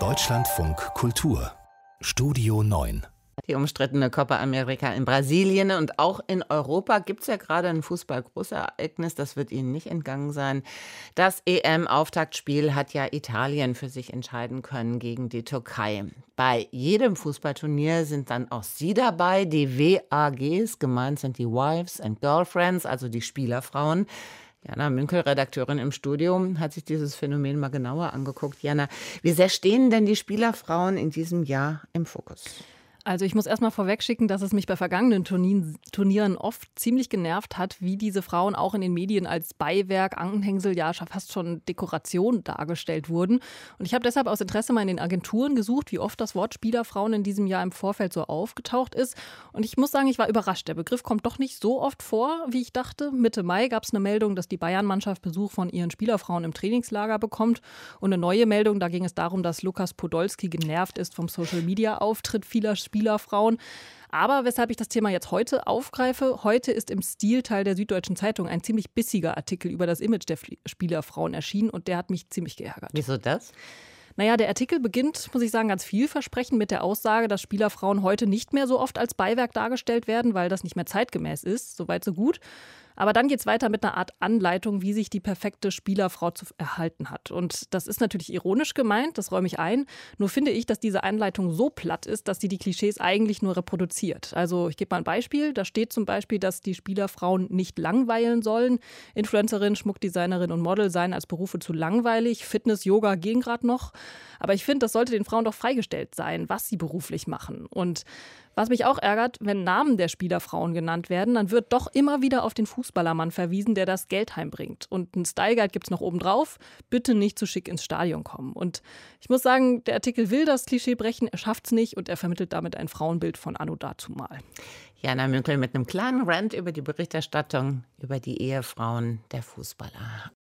Deutschlandfunk Kultur Studio 9 die umstrittene Copa America in Brasilien und auch in Europa gibt es ja gerade ein Fußball-Großereignis, das wird Ihnen nicht entgangen sein. Das EM-Auftaktspiel hat ja Italien für sich entscheiden können gegen die Türkei. Bei jedem Fußballturnier sind dann auch Sie dabei, die WAGs, gemeint sind die Wives and Girlfriends, also die Spielerfrauen. Jana Münkel, Redakteurin im Studio, hat sich dieses Phänomen mal genauer angeguckt. Jana, wie sehr stehen denn die Spielerfrauen in diesem Jahr im Fokus? Also ich muss erstmal vorwegschicken, dass es mich bei vergangenen Turnieren oft ziemlich genervt hat, wie diese Frauen auch in den Medien als Beiwerk, Anhängsel, ja fast schon Dekoration dargestellt wurden. Und ich habe deshalb aus Interesse mal in den Agenturen gesucht, wie oft das Wort Spielerfrauen in diesem Jahr im Vorfeld so aufgetaucht ist. Und ich muss sagen, ich war überrascht. Der Begriff kommt doch nicht so oft vor, wie ich dachte. Mitte Mai gab es eine Meldung, dass die Bayern-Mannschaft Besuch von ihren Spielerfrauen im Trainingslager bekommt. Und eine neue Meldung, da ging es darum, dass Lukas Podolski genervt ist vom Social-Media-Auftritt vieler Spieler Spielerfrauen. Aber weshalb ich das Thema jetzt heute aufgreife, heute ist im Stilteil der Süddeutschen Zeitung ein ziemlich bissiger Artikel über das Image der Spielerfrauen erschienen und der hat mich ziemlich geärgert. Wieso das? Naja, der Artikel beginnt, muss ich sagen, ganz vielversprechend mit der Aussage, dass Spielerfrauen heute nicht mehr so oft als Beiwerk dargestellt werden, weil das nicht mehr zeitgemäß ist. Soweit, so gut. Aber dann geht es weiter mit einer Art Anleitung, wie sich die perfekte Spielerfrau zu erhalten hat. Und das ist natürlich ironisch gemeint, das räume ich ein. Nur finde ich, dass diese Anleitung so platt ist, dass sie die Klischees eigentlich nur reproduziert. Also ich gebe mal ein Beispiel. Da steht zum Beispiel, dass die Spielerfrauen nicht langweilen sollen. Influencerin, Schmuckdesignerin und Model seien als Berufe zu langweilig. Fitness, Yoga gehen gerade noch. Aber ich finde, das sollte den Frauen doch freigestellt sein, was sie beruflich machen. Und was mich auch ärgert, wenn Namen der Spielerfrauen genannt werden, dann wird doch immer wieder auf den Fußballermann verwiesen, der das Geld heimbringt. Und ein Style Guide gibt es noch obendrauf. Bitte nicht zu schick ins Stadion kommen. Und ich muss sagen, der Artikel will das Klischee brechen, er schafft es nicht und er vermittelt damit ein Frauenbild von Anno dazumal. Jana Münkel mit einem kleinen Rant über die Berichterstattung über die Ehefrauen der Fußballer.